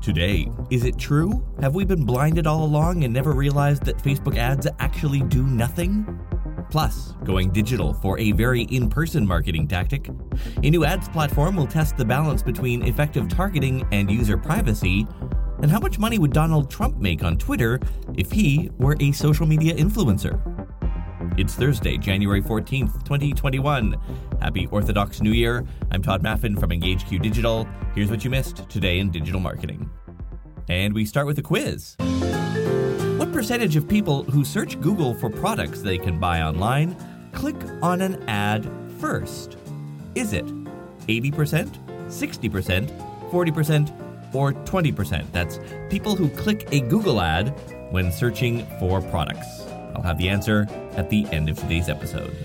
Today, is it true? Have we been blinded all along and never realized that Facebook ads actually do nothing? Plus, going digital for a very in person marketing tactic. A new ads platform will test the balance between effective targeting and user privacy. And how much money would Donald Trump make on Twitter if he were a social media influencer? It's Thursday, January 14th, 2021. Happy Orthodox New Year. I'm Todd Maffin from EngageQ Digital. Here's what you missed today in digital marketing. And we start with a quiz. What percentage of people who search Google for products they can buy online click on an ad first? Is it 80%, 60%, 40%, or 20%? That's people who click a Google ad when searching for products. I'll have the answer at the end of today's episode.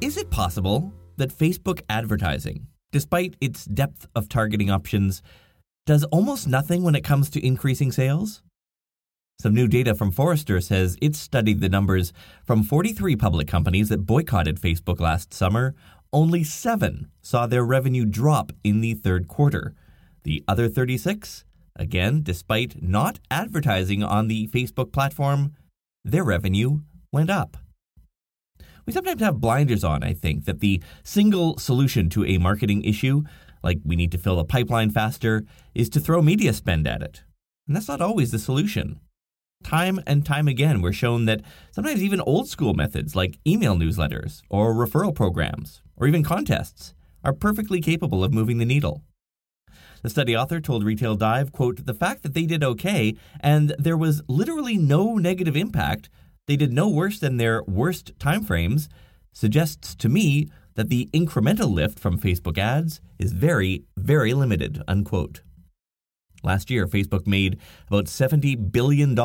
Is it possible that Facebook advertising, despite its depth of targeting options, does almost nothing when it comes to increasing sales? Some new data from Forrester says it studied the numbers from 43 public companies that boycotted Facebook last summer. Only seven saw their revenue drop in the third quarter. The other 36 Again, despite not advertising on the Facebook platform, their revenue went up. We sometimes have blinders on, I think, that the single solution to a marketing issue, like we need to fill a pipeline faster, is to throw media spend at it. And that's not always the solution. Time and time again, we're shown that sometimes even old school methods like email newsletters or referral programs or even contests are perfectly capable of moving the needle. The study author told Retail Dive, quote, the fact that they did okay and there was literally no negative impact, they did no worse than their worst timeframes, suggests to me that the incremental lift from Facebook ads is very, very limited, unquote. Last year, Facebook made about $70 billion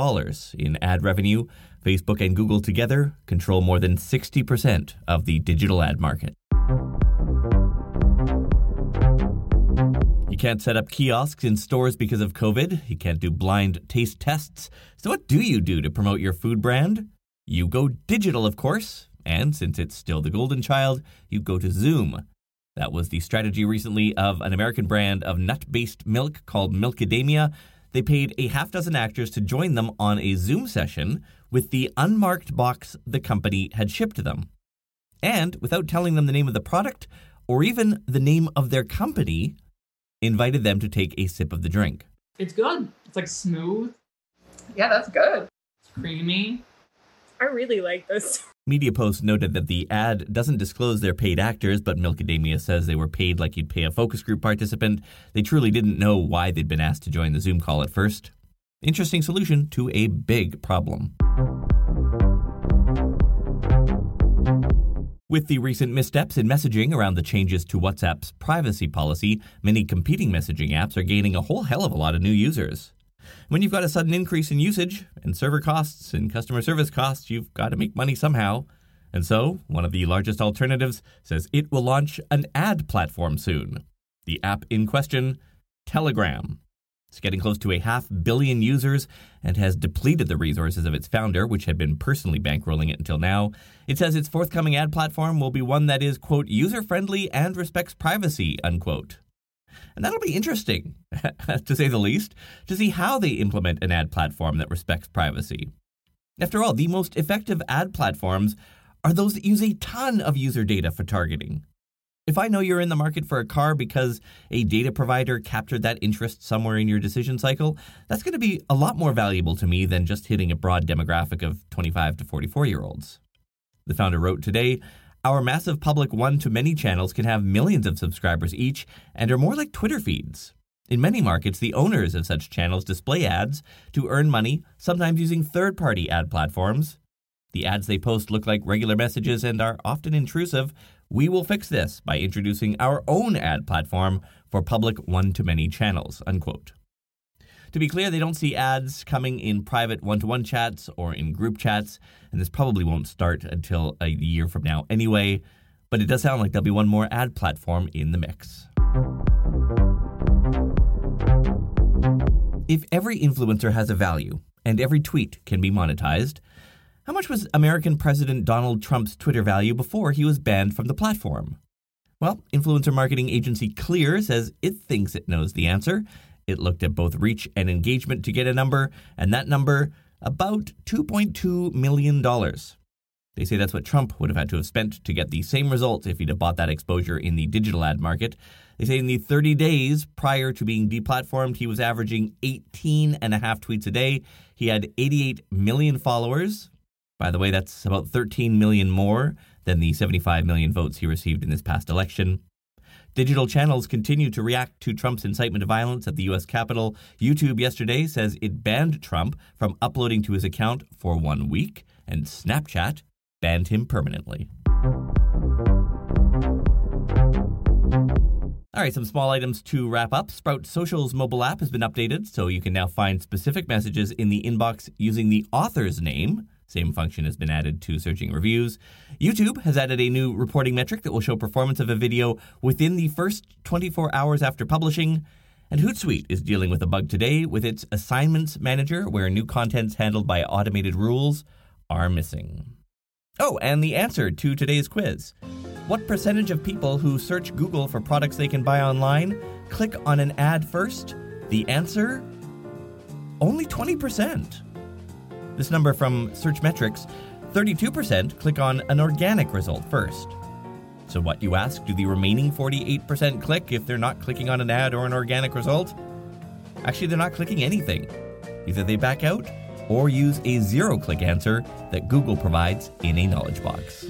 in ad revenue. Facebook and Google together control more than 60% of the digital ad market. Can't set up kiosks in stores because of COVID. You can't do blind taste tests. So, what do you do to promote your food brand? You go digital, of course. And since it's still the golden child, you go to Zoom. That was the strategy recently of an American brand of nut based milk called Milkadamia. They paid a half dozen actors to join them on a Zoom session with the unmarked box the company had shipped to them. And without telling them the name of the product or even the name of their company, invited them to take a sip of the drink. It's good. It's like smooth. Yeah, that's good. It's creamy. I really like this. MediaPost noted that the ad doesn't disclose their paid actors, but Milkadamia says they were paid like you'd pay a focus group participant. They truly didn't know why they'd been asked to join the Zoom call at first. Interesting solution to a big problem. With the recent missteps in messaging around the changes to WhatsApp's privacy policy, many competing messaging apps are gaining a whole hell of a lot of new users. When you've got a sudden increase in usage and server costs and customer service costs, you've got to make money somehow. And so, one of the largest alternatives says it will launch an ad platform soon. The app in question, Telegram. It's getting close to a half billion users and has depleted the resources of its founder, which had been personally bankrolling it until now. It says its forthcoming ad platform will be one that is, quote, user friendly and respects privacy, unquote. And that'll be interesting, to say the least, to see how they implement an ad platform that respects privacy. After all, the most effective ad platforms are those that use a ton of user data for targeting. If I know you're in the market for a car because a data provider captured that interest somewhere in your decision cycle, that's going to be a lot more valuable to me than just hitting a broad demographic of 25 to 44 year olds. The founder wrote today Our massive public one to many channels can have millions of subscribers each and are more like Twitter feeds. In many markets, the owners of such channels display ads to earn money, sometimes using third party ad platforms. The ads they post look like regular messages and are often intrusive, we will fix this by introducing our own ad platform for public one to many channels. Unquote. To be clear, they don't see ads coming in private one to one chats or in group chats, and this probably won't start until a year from now anyway, but it does sound like there'll be one more ad platform in the mix. If every influencer has a value and every tweet can be monetized, how much was American President Donald Trump's Twitter value before he was banned from the platform? Well, influencer marketing agency Klear says it thinks it knows the answer. It looked at both reach and engagement to get a number, and that number, about $2.2 million. They say that's what Trump would have had to have spent to get the same results if he'd have bought that exposure in the digital ad market. They say in the 30 days prior to being deplatformed, he was averaging 18 and a half tweets a day. He had 88 million followers. By the way, that's about 13 million more than the 75 million votes he received in this past election. Digital channels continue to react to Trump's incitement to violence at the U.S. Capitol. YouTube yesterday says it banned Trump from uploading to his account for one week, and Snapchat banned him permanently. All right, some small items to wrap up. Sprout Social's mobile app has been updated, so you can now find specific messages in the inbox using the author's name. Same function has been added to searching reviews. YouTube has added a new reporting metric that will show performance of a video within the first 24 hours after publishing. And Hootsuite is dealing with a bug today with its assignments manager, where new contents handled by automated rules are missing. Oh, and the answer to today's quiz. What percentage of people who search Google for products they can buy online click on an ad first? The answer? Only 20%. This number from Searchmetrics 32% click on an organic result first. So, what you ask, do the remaining 48% click if they're not clicking on an ad or an organic result? Actually, they're not clicking anything. Either they back out or use a zero click answer that Google provides in a knowledge box.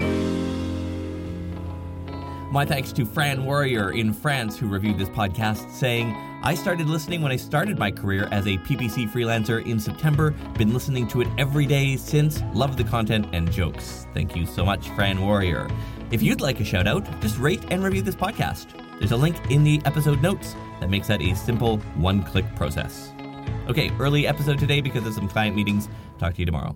My thanks to Fran Warrior in France, who reviewed this podcast, saying, I started listening when I started my career as a PPC freelancer in September. Been listening to it every day since. Love the content and jokes. Thank you so much, Fran Warrior. If you'd like a shout out, just rate and review this podcast. There's a link in the episode notes that makes that a simple one click process. Okay, early episode today because of some client meetings. Talk to you tomorrow.